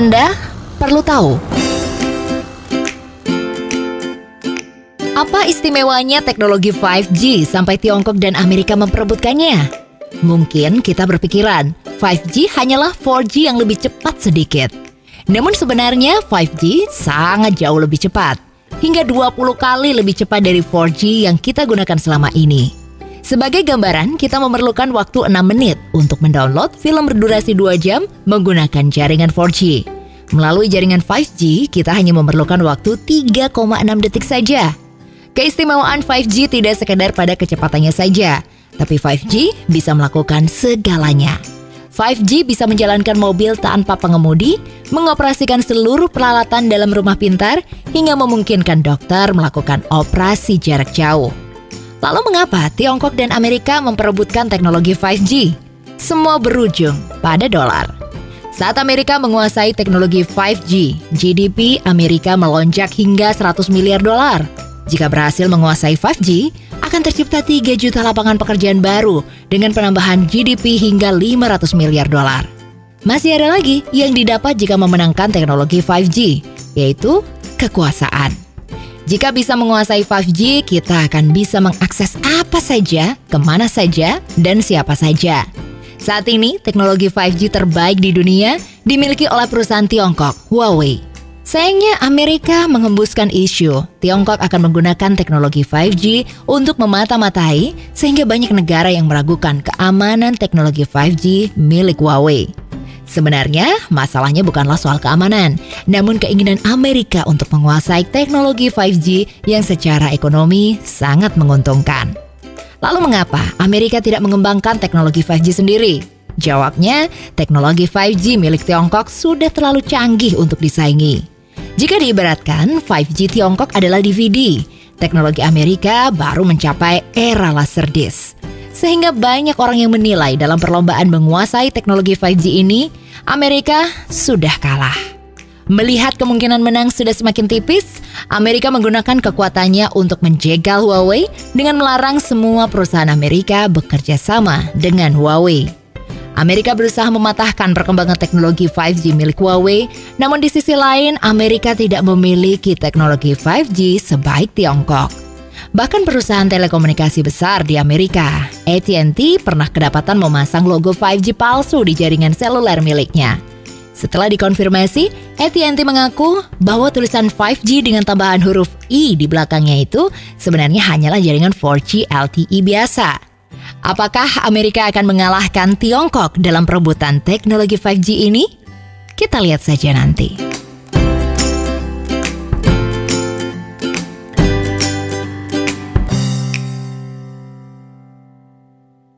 Anda perlu tahu. Apa istimewanya teknologi 5G sampai Tiongkok dan Amerika memperebutkannya? Mungkin kita berpikiran 5G hanyalah 4G yang lebih cepat sedikit. Namun sebenarnya 5G sangat jauh lebih cepat, hingga 20 kali lebih cepat dari 4G yang kita gunakan selama ini. Sebagai gambaran, kita memerlukan waktu 6 menit untuk mendownload film berdurasi 2 jam menggunakan jaringan 4G. Melalui jaringan 5G, kita hanya memerlukan waktu 3,6 detik saja. Keistimewaan 5G tidak sekedar pada kecepatannya saja, tapi 5G bisa melakukan segalanya. 5G bisa menjalankan mobil tanpa pengemudi, mengoperasikan seluruh peralatan dalam rumah pintar, hingga memungkinkan dokter melakukan operasi jarak jauh. Lalu mengapa Tiongkok dan Amerika memperebutkan teknologi 5G? Semua berujung pada dolar. Saat Amerika menguasai teknologi 5G, GDP Amerika melonjak hingga 100 miliar dolar. Jika berhasil menguasai 5G, akan tercipta 3 juta lapangan pekerjaan baru dengan penambahan GDP hingga 500 miliar dolar. Masih ada lagi yang didapat jika memenangkan teknologi 5G, yaitu kekuasaan. Jika bisa menguasai 5G, kita akan bisa mengakses apa saja, ke mana saja, dan siapa saja. Saat ini, teknologi 5G terbaik di dunia dimiliki oleh perusahaan Tiongkok, Huawei. Sayangnya Amerika mengembuskan isu Tiongkok akan menggunakan teknologi 5G untuk memata-matai sehingga banyak negara yang meragukan keamanan teknologi 5G milik Huawei. Sebenarnya masalahnya bukanlah soal keamanan, namun keinginan Amerika untuk menguasai teknologi 5G yang secara ekonomi sangat menguntungkan. Lalu mengapa Amerika tidak mengembangkan teknologi 5G sendiri? Jawabnya, teknologi 5G milik Tiongkok sudah terlalu canggih untuk disaingi. Jika diibaratkan, 5G Tiongkok adalah DVD. Teknologi Amerika baru mencapai era laserdisc. Sehingga banyak orang yang menilai dalam perlombaan menguasai teknologi 5G ini, Amerika sudah kalah. Melihat kemungkinan menang sudah semakin tipis, Amerika menggunakan kekuatannya untuk menjegal Huawei dengan melarang semua perusahaan Amerika bekerja sama dengan Huawei. Amerika berusaha mematahkan perkembangan teknologi 5G milik Huawei, namun di sisi lain Amerika tidak memiliki teknologi 5G sebaik Tiongkok. Bahkan perusahaan telekomunikasi besar di Amerika, AT&T pernah kedapatan memasang logo 5G palsu di jaringan seluler miliknya. Setelah dikonfirmasi, AT&T mengaku bahwa tulisan 5G dengan tambahan huruf I di belakangnya itu sebenarnya hanyalah jaringan 4G LTE biasa. Apakah Amerika akan mengalahkan Tiongkok dalam perebutan teknologi 5G ini? Kita lihat saja nanti.